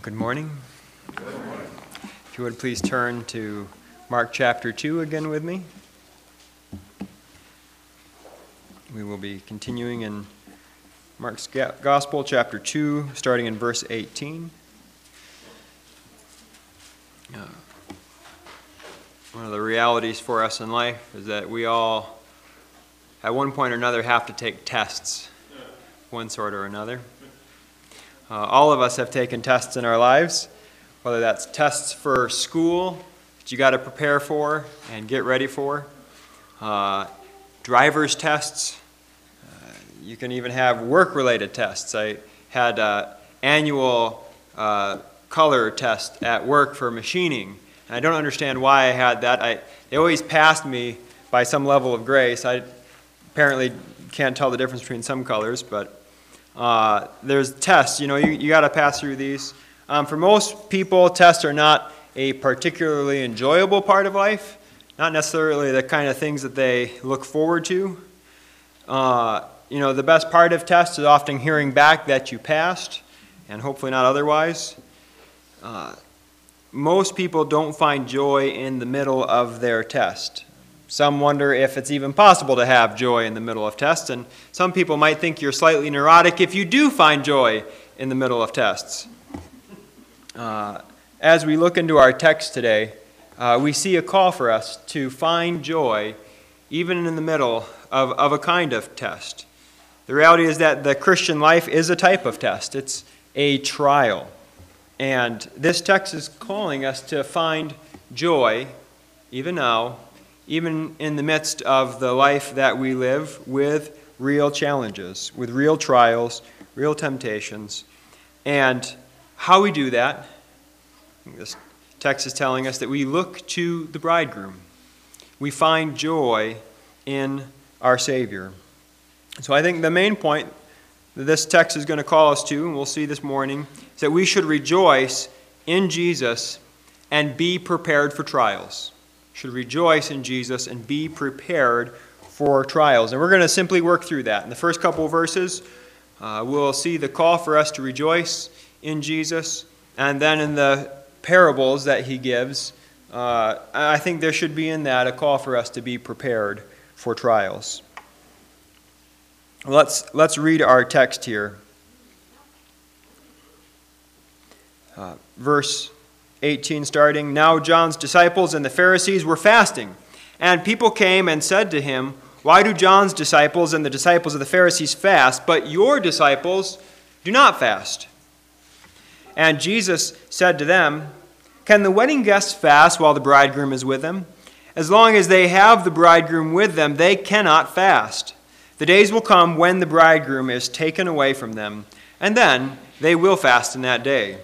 Well, good morning. If you would please turn to Mark chapter 2 again with me. We will be continuing in Mark's Gospel, chapter 2, starting in verse 18. Uh, one of the realities for us in life is that we all, at one point or another, have to take tests, one sort or another. Uh, all of us have taken tests in our lives, whether that's tests for school that you got to prepare for and get ready for, uh, driver's tests. Uh, you can even have work related tests. I had an annual uh, color test at work for machining. And I don't understand why I had that. I, they always passed me by some level of grace. I apparently can't tell the difference between some colors, but uh, there's tests, you know, you, you got to pass through these. Um, for most people, tests are not a particularly enjoyable part of life, not necessarily the kind of things that they look forward to. Uh, you know, the best part of tests is often hearing back that you passed, and hopefully not otherwise. Uh, most people don't find joy in the middle of their test. Some wonder if it's even possible to have joy in the middle of tests, and some people might think you're slightly neurotic if you do find joy in the middle of tests. Uh, as we look into our text today, uh, we see a call for us to find joy even in the middle of, of a kind of test. The reality is that the Christian life is a type of test, it's a trial. And this text is calling us to find joy, even now, even in the midst of the life that we live with real challenges, with real trials, real temptations. And how we do that, this text is telling us that we look to the bridegroom. We find joy in our Savior. So I think the main point that this text is going to call us to, and we'll see this morning, is that we should rejoice in Jesus and be prepared for trials should rejoice in Jesus and be prepared for trials. And we're going to simply work through that. In the first couple of verses, uh, we'll see the call for us to rejoice in Jesus. And then in the parables that he gives, uh, I think there should be in that a call for us to be prepared for trials. Let's, let's read our text here. Uh, verse 18 starting. Now John's disciples and the Pharisees were fasting, and people came and said to him, Why do John's disciples and the disciples of the Pharisees fast, but your disciples do not fast? And Jesus said to them, Can the wedding guests fast while the bridegroom is with them? As long as they have the bridegroom with them, they cannot fast. The days will come when the bridegroom is taken away from them, and then they will fast in that day.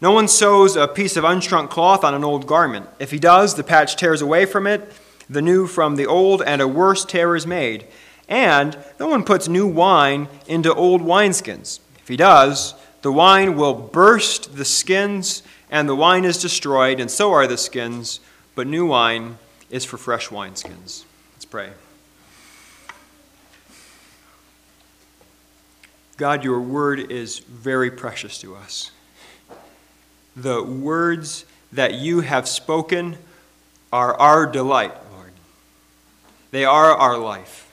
No one sews a piece of unshrunk cloth on an old garment. If he does, the patch tears away from it, the new from the old, and a worse tear is made. And no one puts new wine into old wineskins. If he does, the wine will burst the skins, and the wine is destroyed, and so are the skins. But new wine is for fresh wineskins. Let's pray. God, your word is very precious to us the words that you have spoken are our delight, Lord. They are our life.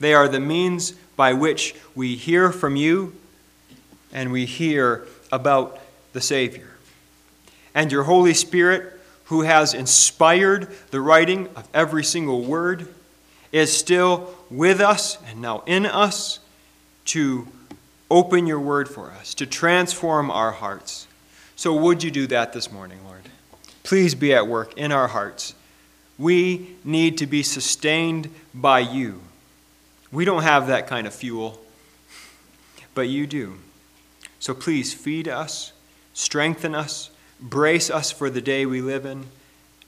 They are the means by which we hear from you and we hear about the Savior. And your Holy Spirit, who has inspired the writing of every single word, is still with us and now in us to open your word for us, to transform our hearts. So, would you do that this morning, Lord? Please be at work in our hearts. We need to be sustained by you. We don't have that kind of fuel, but you do. So please feed us, strengthen us, brace us for the day we live in,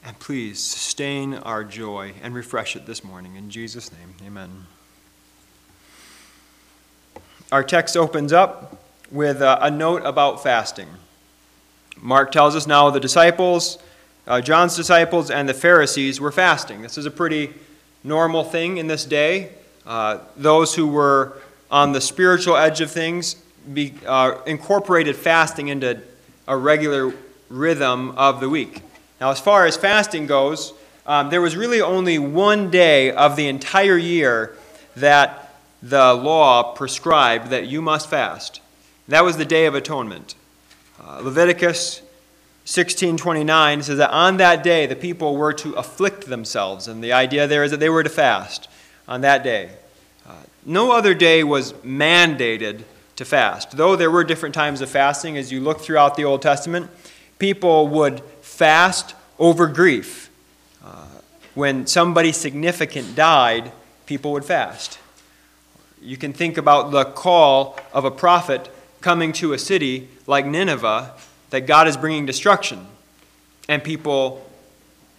and please sustain our joy and refresh it this morning. In Jesus' name, amen our text opens up with a, a note about fasting. Mark tells us now the disciples, uh, John's disciples, and the Pharisees were fasting. This is a pretty normal thing in this day. Uh, those who were on the spiritual edge of things be, uh, incorporated fasting into a regular rhythm of the week. Now, as far as fasting goes, um, there was really only one day of the entire year that the law prescribed that you must fast. That was the Day of Atonement. Uh, Leviticus 16:29 says that on that day the people were to afflict themselves, and the idea there is that they were to fast on that day. Uh, no other day was mandated to fast. Though there were different times of fasting, as you look throughout the Old Testament, people would fast over grief. Uh, when somebody significant died, people would fast. You can think about the call of a prophet coming to a city like Nineveh that God is bringing destruction. And people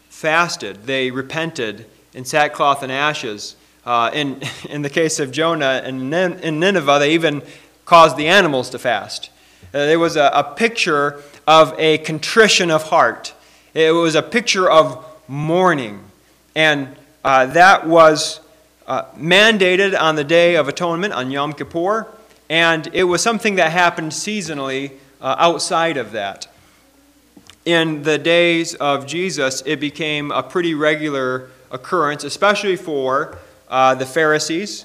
fasted, they repented in sackcloth and ashes. Uh, in, in the case of Jonah and in Nineveh, they even caused the animals to fast. Uh, there was a, a picture of a contrition of heart, it was a picture of mourning. And uh, that was uh, mandated on the Day of Atonement, on Yom Kippur, and it was something that happened seasonally uh, outside of that. In the days of Jesus, it became a pretty regular occurrence, especially for uh, the Pharisees.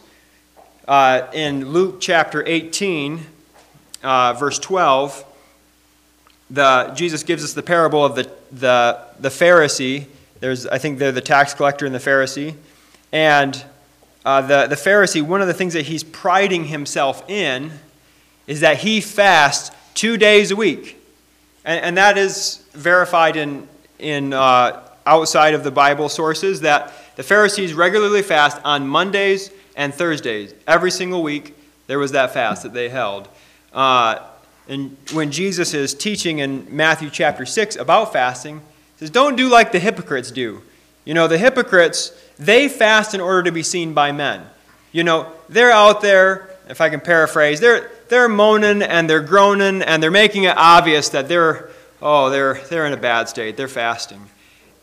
Uh, in Luke chapter 18, uh, verse 12, the, Jesus gives us the parable of the, the, the Pharisee. There's, I think they're the tax collector and the Pharisee. And uh, the, the Pharisee, one of the things that he's priding himself in is that he fasts two days a week. And, and that is verified in, in uh, outside of the Bible sources that the Pharisees regularly fast on Mondays and Thursdays. Every single week, there was that fast that they held. Uh, and when Jesus is teaching in Matthew chapter 6 about fasting, he says, Don't do like the hypocrites do. You know, the hypocrites, they fast in order to be seen by men. You know, they're out there, if I can paraphrase, they're, they're moaning and they're groaning and they're making it obvious that they're, oh, they're, they're in a bad state. They're fasting.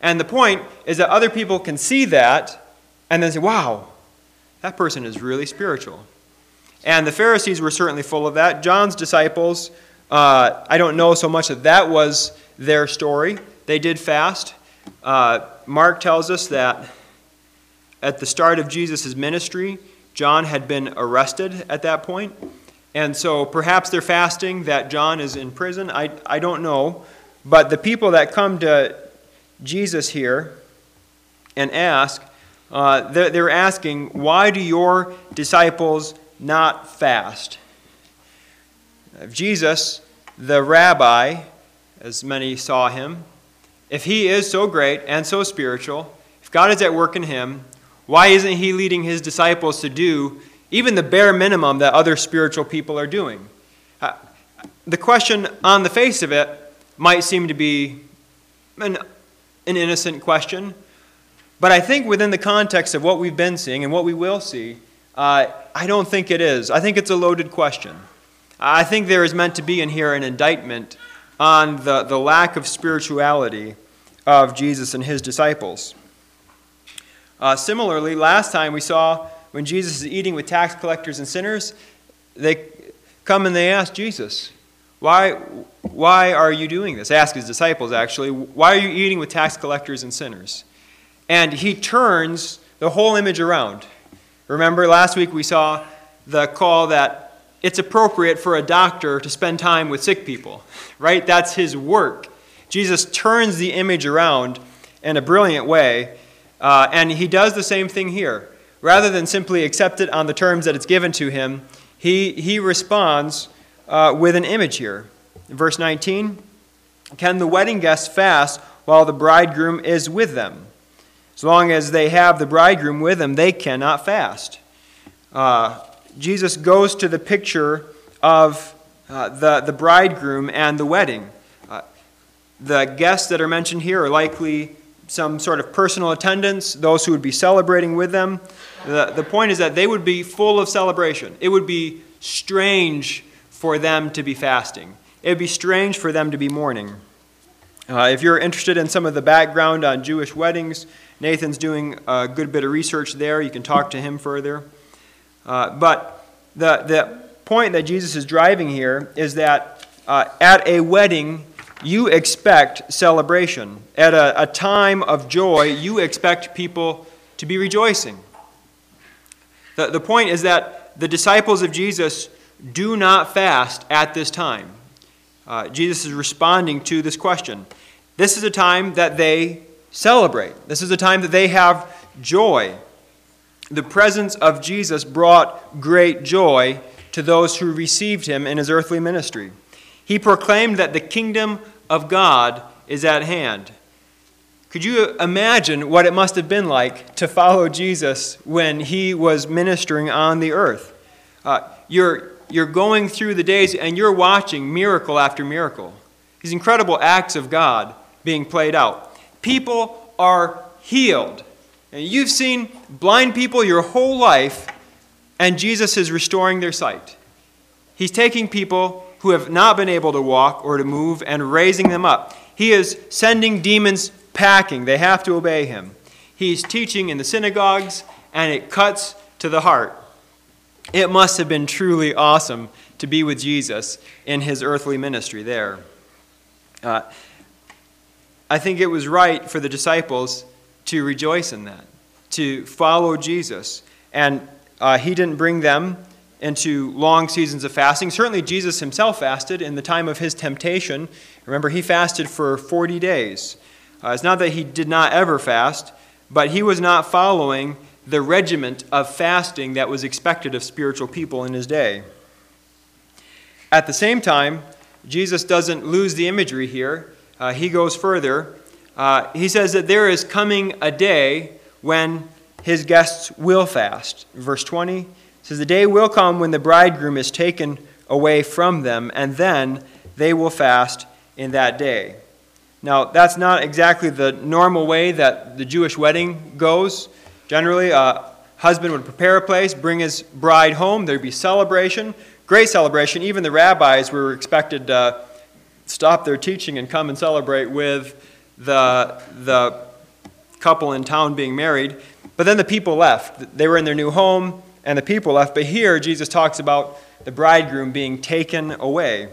And the point is that other people can see that and then say, wow, that person is really spiritual. And the Pharisees were certainly full of that. John's disciples, uh, I don't know so much that that was their story. They did fast. Uh, Mark tells us that at the start of Jesus' ministry, John had been arrested at that point. And so perhaps they're fasting that John is in prison. I, I don't know. But the people that come to Jesus here and ask, uh, they're, they're asking, why do your disciples not fast? If Jesus, the rabbi, as many saw him, if he is so great and so spiritual, if God is at work in him, why isn't he leading his disciples to do even the bare minimum that other spiritual people are doing. Uh, the question on the face of it might seem to be an, an innocent question, but I think within the context of what we've been seeing and what we will see, uh, I don't think it is. I think it's a loaded question. I think there is meant to be in here an indictment on the, the lack of spirituality of Jesus and his disciples. Uh, similarly, last time we saw when Jesus is eating with tax collectors and sinners, they come and they ask Jesus, why, why are you doing this? Ask his disciples, actually, why are you eating with tax collectors and sinners? And he turns the whole image around. Remember, last week we saw the call that it's appropriate for a doctor to spend time with sick people, right? That's his work. Jesus turns the image around in a brilliant way, uh, and he does the same thing here rather than simply accept it on the terms that it's given to him, he, he responds uh, with an image here. In verse 19, can the wedding guests fast while the bridegroom is with them? As long as they have the bridegroom with them, they cannot fast. Uh, Jesus goes to the picture of uh, the, the bridegroom and the wedding. Uh, the guests that are mentioned here are likely some sort of personal attendants, those who would be celebrating with them. The, the point is that they would be full of celebration. It would be strange for them to be fasting, it would be strange for them to be mourning. Uh, if you're interested in some of the background on Jewish weddings, Nathan's doing a good bit of research there. You can talk to him further. Uh, but the, the point that Jesus is driving here is that uh, at a wedding, you expect celebration. At a, a time of joy, you expect people to be rejoicing. The, the point is that the disciples of Jesus do not fast at this time. Uh, Jesus is responding to this question. This is a time that they celebrate, this is a time that they have joy. The presence of Jesus brought great joy to those who received him in his earthly ministry. He proclaimed that the kingdom of God is at hand. Could you imagine what it must have been like to follow Jesus when he was ministering on the earth? Uh, you're, you're going through the days and you're watching miracle after miracle. These incredible acts of God being played out. People are healed. And you've seen blind people your whole life, and Jesus is restoring their sight. He's taking people who have not been able to walk or to move and raising them up. He is sending demons packing. They have to obey him. He's teaching in the synagogues, and it cuts to the heart. It must have been truly awesome to be with Jesus in his earthly ministry there. Uh, I think it was right for the disciples to rejoice in that, to follow Jesus. And uh, he didn't bring them into long seasons of fasting. Certainly, Jesus himself fasted in the time of his temptation. Remember, he fasted for 40 days. Uh, it's not that he did not ever fast, but he was not following the regiment of fasting that was expected of spiritual people in his day. At the same time, Jesus doesn't lose the imagery here. Uh, he goes further. Uh, he says that there is coming a day when his guests will fast. Verse 20 says, The day will come when the bridegroom is taken away from them, and then they will fast in that day. Now, that's not exactly the normal way that the Jewish wedding goes. Generally, a husband would prepare a place, bring his bride home, there'd be celebration, great celebration. Even the rabbis were expected to stop their teaching and come and celebrate with the, the couple in town being married. But then the people left. They were in their new home, and the people left. But here, Jesus talks about the bridegroom being taken away.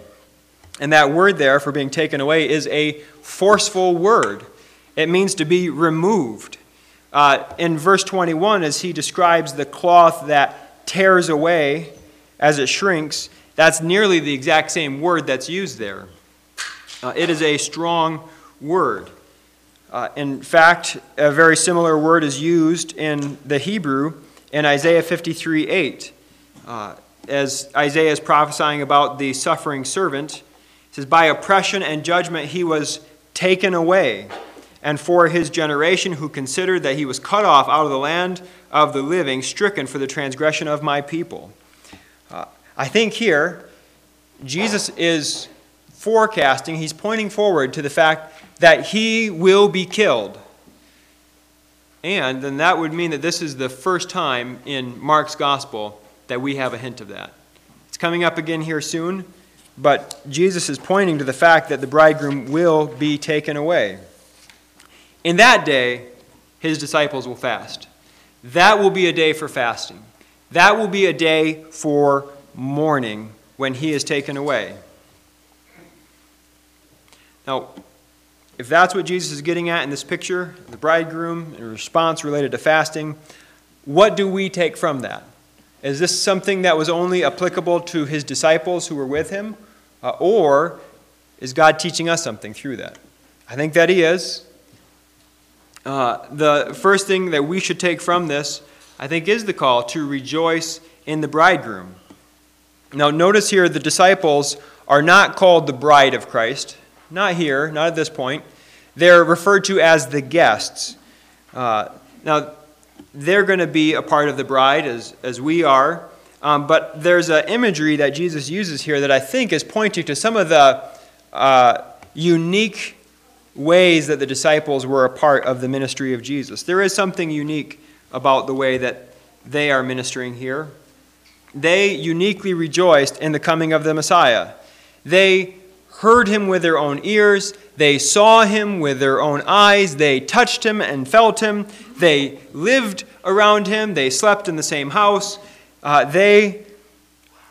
And that word there for being taken away is a forceful word. It means to be removed. Uh, in verse 21, as he describes the cloth that tears away as it shrinks, that's nearly the exact same word that's used there. Uh, it is a strong word. Uh, in fact, a very similar word is used in the Hebrew in Isaiah 53 8. Uh, as Isaiah is prophesying about the suffering servant, says, By oppression and judgment he was taken away. And for his generation who considered that he was cut off out of the land of the living, stricken for the transgression of my people. Uh, I think here, Jesus is forecasting, he's pointing forward to the fact that he will be killed. And then that would mean that this is the first time in Mark's gospel that we have a hint of that. It's coming up again here soon. But Jesus is pointing to the fact that the bridegroom will be taken away. In that day, his disciples will fast. That will be a day for fasting. That will be a day for mourning when he is taken away. Now, if that's what Jesus is getting at in this picture, the bridegroom, in response related to fasting, what do we take from that? Is this something that was only applicable to his disciples who were with him? Uh, or is God teaching us something through that? I think that he is. Uh, the first thing that we should take from this, I think, is the call to rejoice in the bridegroom. Now, notice here the disciples are not called the bride of Christ. Not here, not at this point. They're referred to as the guests. Uh, now, they're going to be a part of the bride as, as we are. Um, but there's an imagery that Jesus uses here that I think is pointing to some of the uh, unique ways that the disciples were a part of the ministry of Jesus. There is something unique about the way that they are ministering here. They uniquely rejoiced in the coming of the Messiah. They heard him with their own ears, they saw him with their own eyes, they touched him and felt him, they lived around him, they slept in the same house. Uh, they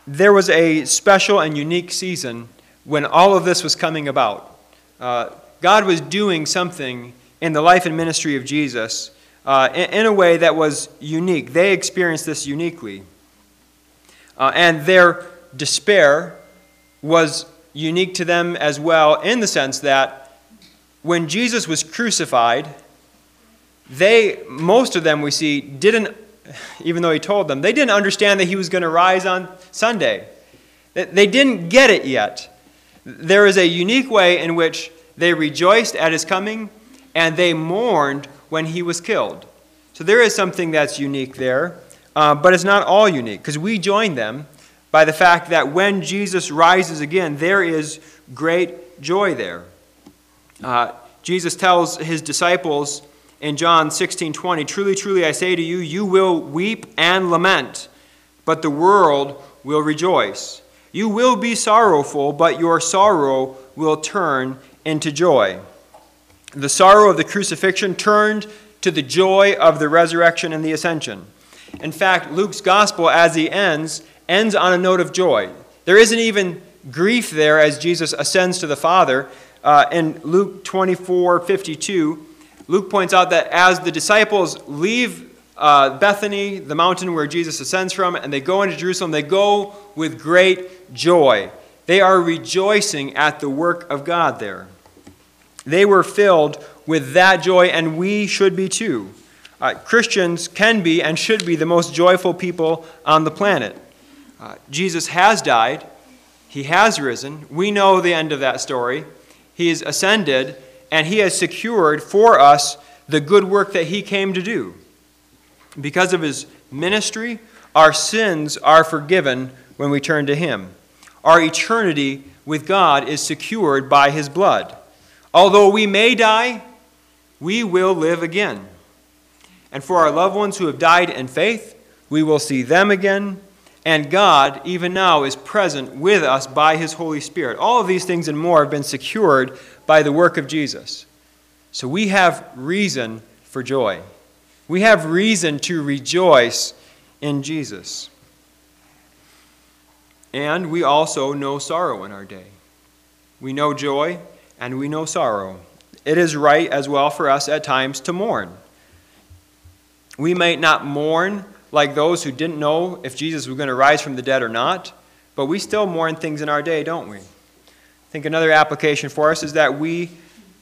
there was a special and unique season when all of this was coming about. Uh, God was doing something in the life and ministry of Jesus uh, in, in, a way that was unique. They experienced this uniquely. Uh, and their despair was unique to them as well, in the sense that when Jesus was crucified, they, most of them we see, didn't, even though he told them, they didn't understand that he was going to rise on Sunday. They didn't get it yet. There is a unique way in which they rejoiced at his coming and they mourned when he was killed. So there is something that's unique there, uh, but it's not all unique because we join them by the fact that when Jesus rises again, there is great joy there. Uh, Jesus tells his disciples in John 16 20, Truly, truly, I say to you, you will weep and lament, but the world will rejoice. You will be sorrowful, but your sorrow will turn into joy. The sorrow of the crucifixion turned to the joy of the resurrection and the ascension. In fact, Luke's gospel, as he ends, ends on a note of joy. There isn't even grief there as Jesus ascends to the Father. Uh, in Luke 24 52, Luke points out that as the disciples leave uh, Bethany, the mountain where Jesus ascends from, and they go into Jerusalem, they go with great joy. They are rejoicing at the work of God there. They were filled with that joy, and we should be too. Uh, Christians can be and should be the most joyful people on the planet. Uh, Jesus has died, he has risen. We know the end of that story. He is ascended, and he has secured for us the good work that he came to do. Because of his ministry, our sins are forgiven when we turn to him. Our eternity with God is secured by his blood. Although we may die, we will live again. And for our loved ones who have died in faith, we will see them again and God, even now, is present with us by his Holy Spirit. All of these things and more have been secured by the work of Jesus. So we have reason for joy. We have reason to rejoice in Jesus. And we also know sorrow in our day. We know joy and we know sorrow. It is right as well for us at times to mourn. We might not mourn like those who didn't know if Jesus was going to rise from the dead or not, but we still mourn things in our day, don't we? I think another application for us is that we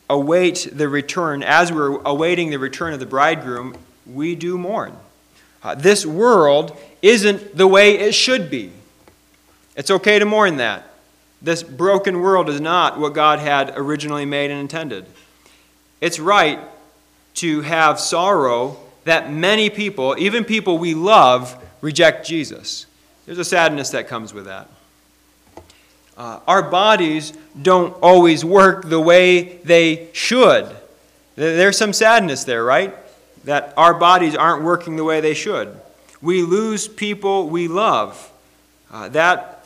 await the return. As we're awaiting the return of the bridegroom, we do mourn. Uh, this world isn't the way it should be. It's okay to mourn that. This broken world is not what God had originally made and intended. It's right to have sorrow that many people, even people we love, reject Jesus. There's a sadness that comes with that. Uh, our bodies don't always work the way they should. There's some sadness there, right? That our bodies aren't working the way they should. We lose people we love. Uh, that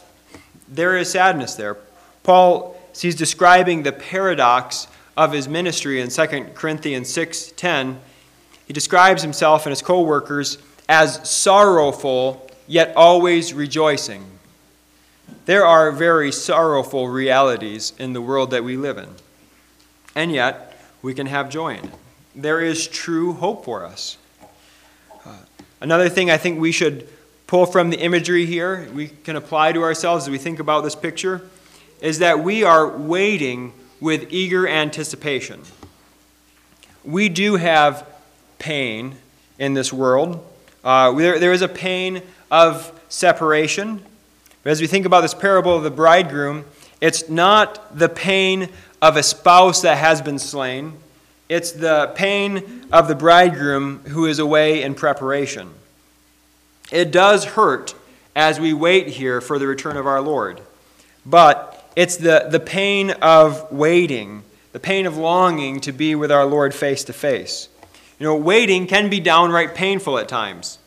there is sadness there. Paul he's describing the paradox of his ministry in 2 Corinthians 6:10 he describes himself and his co workers as sorrowful, yet always rejoicing. There are very sorrowful realities in the world that we live in, and yet we can have joy in it. There is true hope for us. Uh, another thing I think we should pull from the imagery here, we can apply to ourselves as we think about this picture, is that we are waiting with eager anticipation. We do have pain in this world. Uh, there, there is a pain of separation. But as we think about this parable of the bridegroom, it's not the pain of a spouse that has been slain, it's the pain of the bridegroom who is away in preparation. It does hurt as we wait here for the return of our Lord, but it's the, the pain of waiting, the pain of longing to be with our Lord face to face. You know, waiting can be downright painful at times,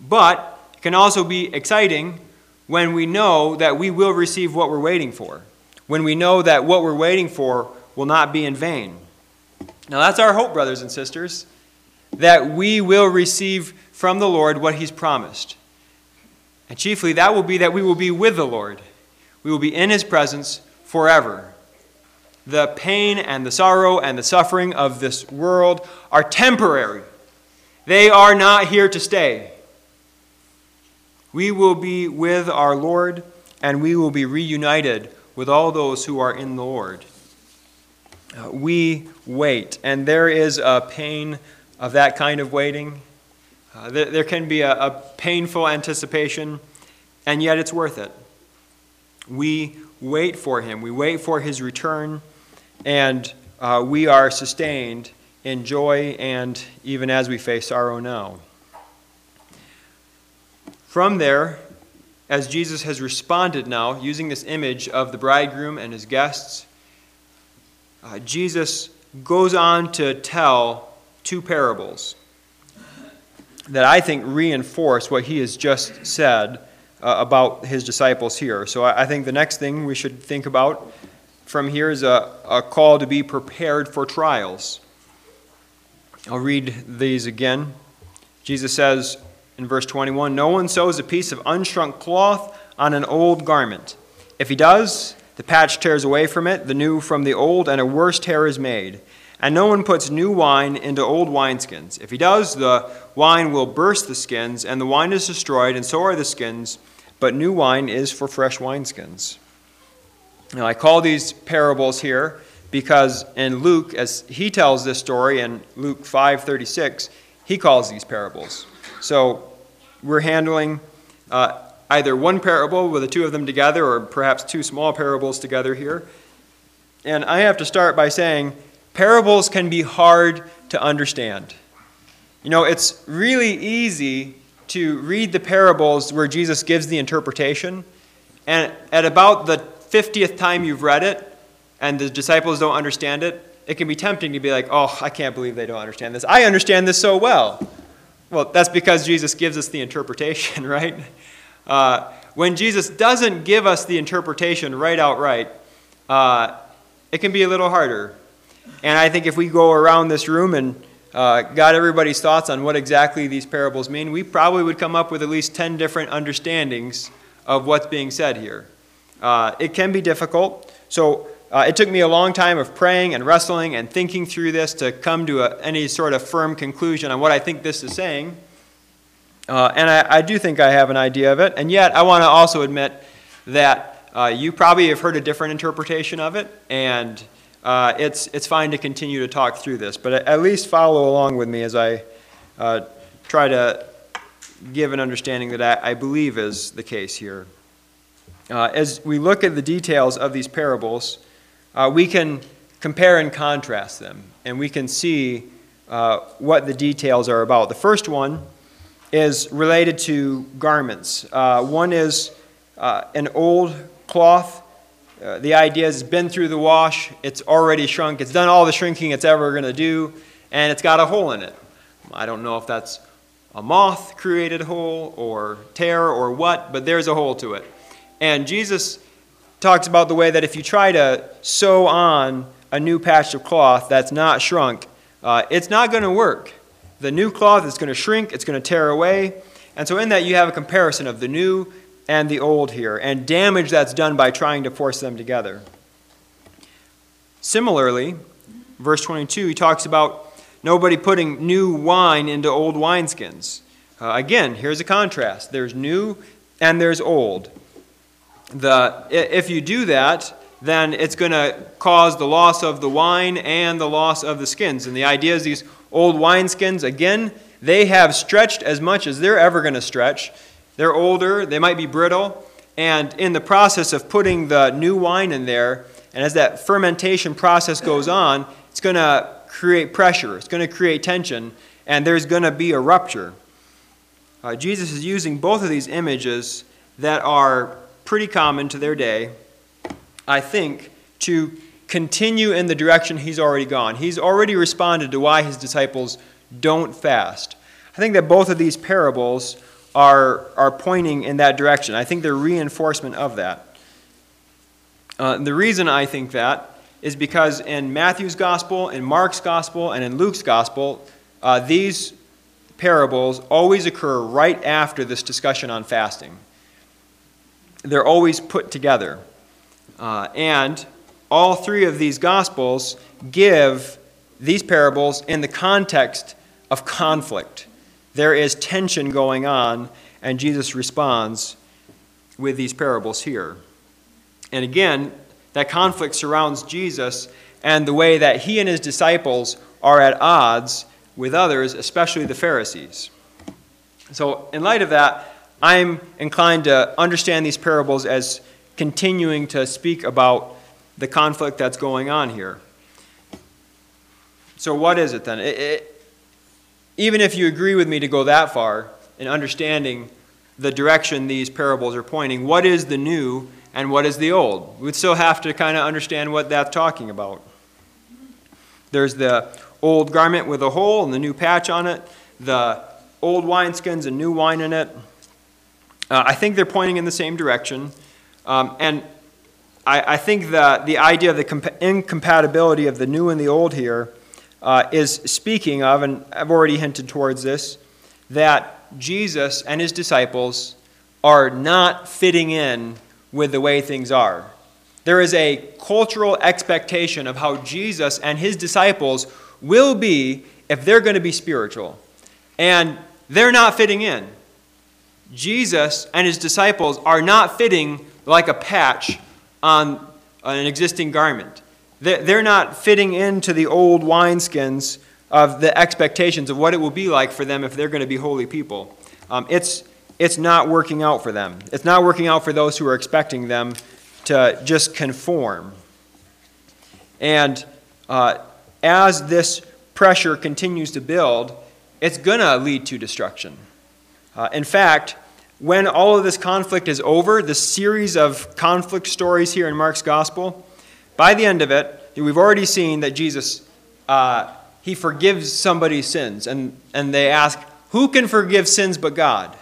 but it can also be exciting when we know that we will receive what we're waiting for, when we know that what we're waiting for will not be in vain. Now, that's our hope, brothers and sisters, that we will receive from the Lord what He's promised. And chiefly, that will be that we will be with the Lord. We will be in his presence forever. The pain and the sorrow and the suffering of this world are temporary, they are not here to stay. We will be with our Lord, and we will be reunited with all those who are in the Lord. We wait, and there is a pain of that kind of waiting. Uh, there, there, can be a, a painful anticipation, and yet it's worth it. We wait for him, we wait for his return, and uh, we are sustained in joy and even as we face sorrow now. From there, as Jesus has responded now, using this image of the bridegroom and his guests, uh, Jesus goes on to tell two parables that I think reinforce what he has just said uh, about his disciples here. So I, I, think the next thing we should think about from here is a, a call to be prepared for trials. I'll read these again. Jesus says in verse 21 No one sews a piece of unshrunk cloth on an old garment. If he does, the patch tears away from it, the new from the old, and a worse tear is made. And no one puts new wine into old wineskins. If he does, the wine will burst the skins, and the wine is destroyed, and so are the skins. But new wine is for fresh wineskins. Now, I call these parables here because in Luke, as he tells this story in Luke 5:36, he calls these parables. So we're handling uh, either one parable with the two of them together, or perhaps two small parables together here. And I have to start by saying parables can be hard to understand. You know, it's really easy to read the parables where Jesus gives the interpretation, and at about the 50th time you've read it, and the disciples don't understand it, it can be tempting to be like, oh, I can't believe they don't understand this. I understand this so well. Well, that's because Jesus gives us the interpretation, right? Uh, when Jesus doesn't give us the interpretation right outright, uh, it can be a little harder. And I think if we go around this room and uh, got everybody's thoughts on what exactly these parables mean, we probably would come up with at least 10 different understandings of what's being said here. Uh, it can be difficult. So uh, it took me a long time of praying and wrestling and thinking through this to come to a, any sort of firm conclusion on what I think this is saying. Uh, and I, I, do think I have an idea of it. And yet, I want to also admit that uh, you probably have heard a different interpretation of it, and uh, it's, it's fine to continue to talk through this. But at least follow along with me as I uh, try to give an understanding that I, I believe is the case here. Uh, as we look at the details of these parables, uh, we can compare and contrast them, and we can see what the details are about. The first one is related to garments. Uh, one is uh, an old cloth. Uh, the idea is it's been through the wash, it's already shrunk, it's done all the shrinking it's ever going to do, and it's got a hole in it. I don't know if that's a moth created hole or tear or what, but there's a hole to it. And Jesus talks about the way that if you try to sew on a new patch of cloth that's not shrunk, uh, it's not going to work the new cloth is going to shrink, it's going to tear away. And so, in that, you have a comparison of the new and the old here, and damage that's done by trying to force them together. Similarly, verse 22, he talks about nobody putting new wine into old wineskins. Uh, again, here's a contrast there's new and there's old. The, if you do that, then it's going to cause the loss of the wine and the loss of the skins. And the idea is these old wineskins, again, they have stretched as much as they're ever going to stretch. They're older, they might be brittle, and in the process of putting the new wine in there, and as that fermentation process goes on, it's going to create pressure, it's going to create tension, and there's going to be a rupture. Uh, Jesus is using both of these images that are pretty common to their day, I think, to continue in the direction he's already gone. He's already responded to why his disciples don't fast. I think that both of these parables are, are pointing in that direction. I think they're reinforcement of that. Uh, the reason I think that is because in Matthew's gospel, in Mark's gospel, and in Luke's gospel, uh, these parables always occur right after this discussion on fasting. They're always put together. Uh, and all three of these Gospels give these parables in the context of conflict. There is tension going on, and Jesus responds with these parables here. And again, that conflict surrounds Jesus and the way that he and his disciples are at odds with others, especially the Pharisees. So, in light of that, I'm inclined to understand these parables as continuing to speak about the conflict that's going on here. So, what is it then? It, it, even if you agree with me to go that far in understanding the direction these parables are pointing, what is the new and what is the old? We'd still have to kind of understand what that's talking about. There's the old garment with a hole and the new patch on it, the old wineskins and new wine in it. Uh, I think they're pointing in the same direction. Um, and I, I, think that the idea of the comp- incompatibility of the new and the old here uh, is speaking of, and I've already hinted towards this, that Jesus and his disciples are not fitting in with the way things are. There is a cultural expectation of how Jesus and his disciples will be if they're going to be spiritual. And they're not fitting in. Jesus and his disciples are not fitting like a patch on an existing garment. They're not fitting into the old wineskins of the expectations of what it will be like for them if they're going to be holy people. Um, it's, it's not working out for them. It's not working out for those who are expecting them to just conform. And uh, as this pressure continues to build, it's going to lead to destruction. Uh, in fact, when all of this conflict is over, the series of conflict stories here in Mark's gospel, by the end of it, we've already seen that Jesus, uh, he forgives somebody's sins. And, and they ask, who can forgive sins but God?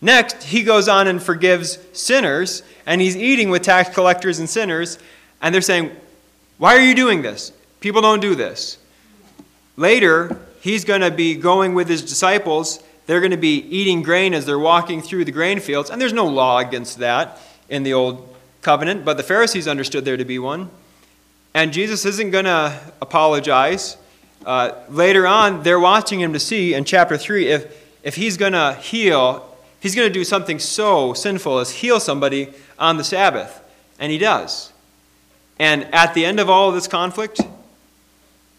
Next, he goes on and forgives sinners, and he's eating with tax collectors and sinners, and they're saying, Why are you doing this? People don't do this. Later, he's going to be going with his disciples. They're going to be eating grain as they're walking through the grain fields, and there's no law against that in the old covenant, but the Pharisees understood there to be one. And Jesus isn't going to apologize. Uh, later on, they're watching him to see in chapter 3 if, if he's going to heal, he's going to do something so sinful as heal somebody on the Sabbath. And he does. And at the end of all of this conflict,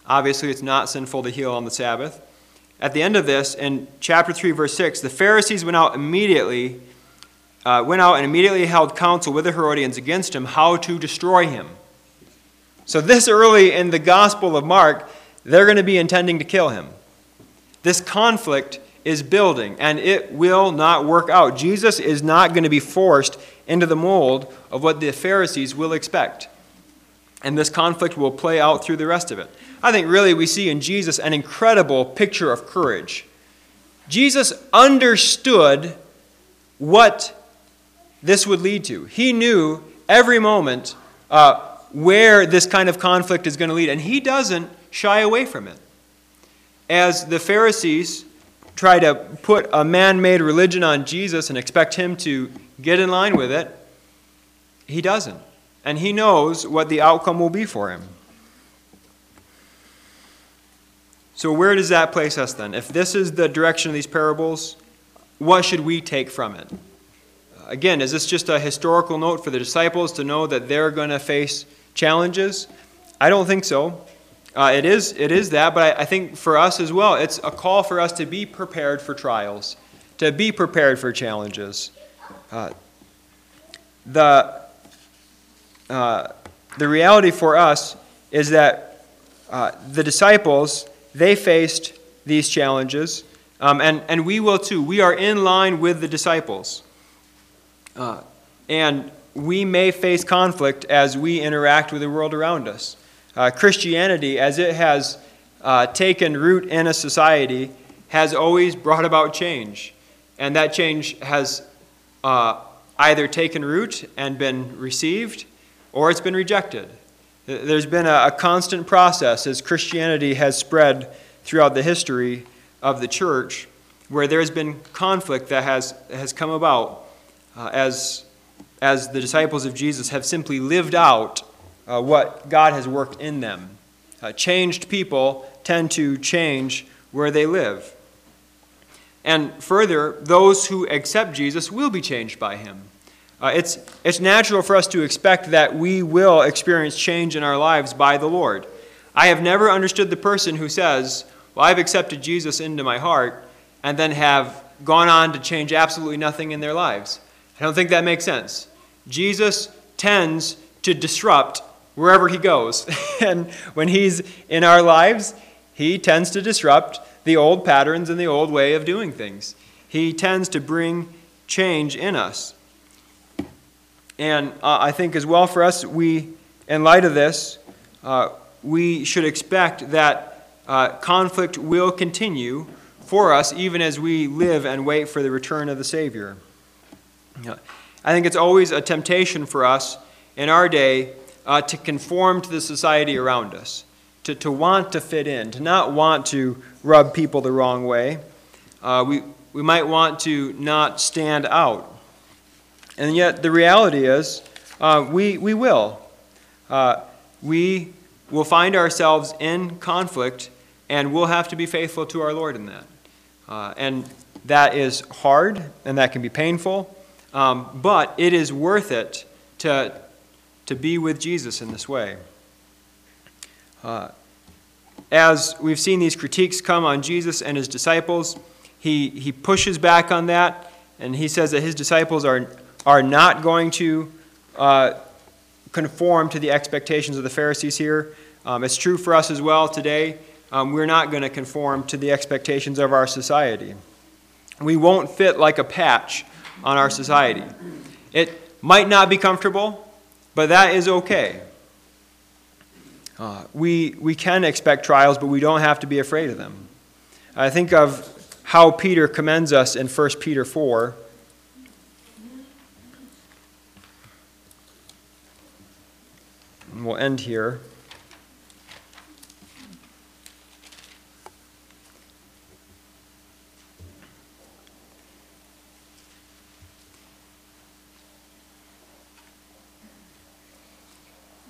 obviously it's not sinful to heal on the Sabbath. At the end of this, in chapter 3, verse 6, the Pharisees went out immediately, uh, went out and immediately held counsel with the Herodians against him how to destroy him. So, this early in the Gospel of Mark, they're going to be intending to kill him. This conflict is building, and it will not work out. Jesus is not going to be forced into the mold of what the Pharisees will expect. And this conflict will play out through the rest of it. I think really we see in Jesus an incredible picture of courage. Jesus understood what this would lead to. He knew every moment uh, where this kind of conflict is going to lead, and he doesn't shy away from it. As the Pharisees try to put a man made religion on Jesus and expect him to get in line with it, he doesn't. And he knows what the outcome will be for him. So, where does that place us then? If this is the direction of these parables, what should we take from it? Again, is this just a historical note for the disciples to know that they're going to face challenges? I don't think so. Uh, it, is, it is that, but I, I think for us as well, it's a call for us to be prepared for trials, to be prepared for challenges. Uh, the, uh, the reality for us is that uh, the disciples, they faced these challenges, um, and, and we will too. We are in line with the disciples. Uh, and we may face conflict as we interact with the world around us uh, Christianity, as it has uh, taken root in a society, has always brought about change. And that change has uh, either taken root and been received, or it's been rejected. There's been a, a constant process as Christianity has spread throughout the history of the church where there's been conflict that has, has come about uh, as as the disciples of Jesus, have simply lived out uh, what God has worked in them. Uh, changed people tend to change where they live. And further, those who accept Jesus will be changed by him. Uh, it's, it's natural for us to expect that we will experience change in our lives by the Lord. I have never understood the person who says, Well, I've accepted Jesus into my heart, and then have gone on to change absolutely nothing in their lives. I don't think that makes sense. Jesus tends to disrupt wherever he goes. and when he's in our lives, he tends to disrupt the old patterns and the old way of doing things. He tends to bring change in us. And uh, I think as well for us, we, in light of this, uh, we should expect that uh, conflict will continue for us even as we live and wait for the return of the Savior. I think it's always a temptation for us in our day uh, to conform to the society around us, to, to want to fit in, to not want to rub people the wrong way. Uh, we, we might want to not stand out. And yet, the reality is, uh, we, we will. Uh, we will find ourselves in conflict, and we'll have to be faithful to our Lord in that. Uh, and that is hard, and that can be painful, um, but it is worth it to, to be with Jesus in this way. Uh, as we've seen these critiques come on Jesus and his disciples, he, he pushes back on that, and he says that his disciples are, are not going to uh, conform to the expectations of the Pharisees here. Um, it's true for us as well today. Um, we're not going to conform to the expectations of our society. We won't fit like a patch on our society. It might not be comfortable, but that is okay. Uh, we, we can expect trials, but we don't have to be afraid of them. I think of how Peter commends us in 1 Peter 4. And we'll end here.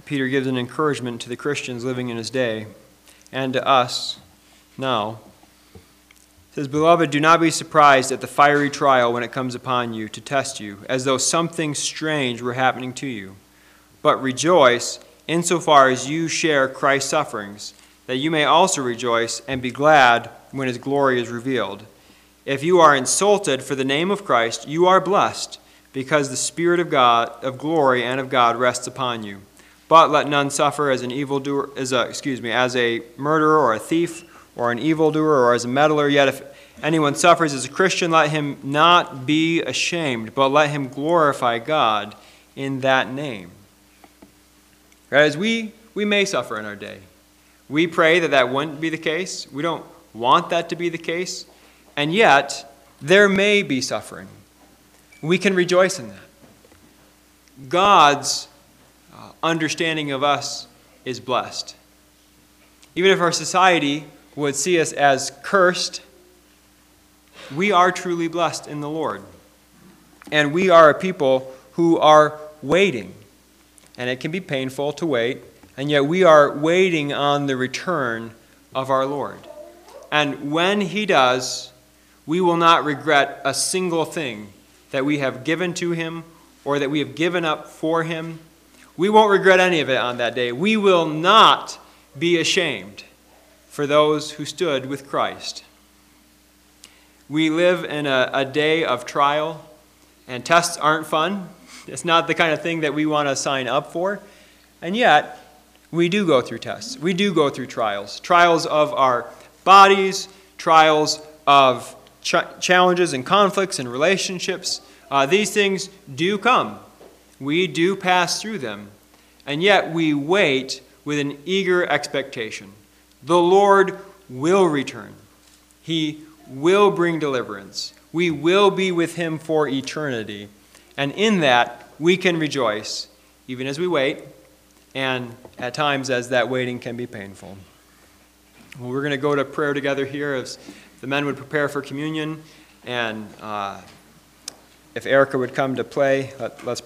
Peter gives an encouragement to the Christians living in his day and to us now. Says, Beloved, do not be surprised at the fiery trial when it comes upon you to test you, as though something strange were happening to you. But rejoice insofar as you share Christ's sufferings, that you may also rejoice and be glad when his glory is revealed. If you are insulted for the name of Christ, you are blessed, because the Spirit of God, of glory and of God rests upon you. But let none suffer as an evildoer, as a, excuse me, as a murderer or a thief or an evildoer or as a meddler. Yet if anyone suffers as a Christian, let him not be ashamed, but let him glorify God in that name. As we, we may suffer in our day. We pray that that wouldn't be the case. We don't want that to be the case. And yet, there may be suffering. We can rejoice in that. God's uh, understanding of us is blessed. Even if our society would see us as cursed, we are truly blessed in the Lord. And we are a people who are waiting. And it can be painful to wait, and yet we are waiting on the return of our Lord. And when He does, we will not regret a single thing that we have given to Him or that we have given up for Him we won't regret any of it on that day. We will not be ashamed for those who stood with Christ. We live in a, a day of trial, and tests aren't fun. It's not the kind of thing that we want to sign up for. And yet, we do go through tests. We do go through trials. Trials of our bodies, trials of ch- challenges and conflicts and relationships. Uh, these things do come. We do pass through them, and yet we wait with an eager expectation. The Lord will return, He will bring deliverance. We will be with Him for eternity. And in that, we can rejoice, even as we wait, and at times as that waiting can be painful. Well, we're going to go to prayer together here as the men would prepare for communion, and uh, if Erica would come to play, let, us pray.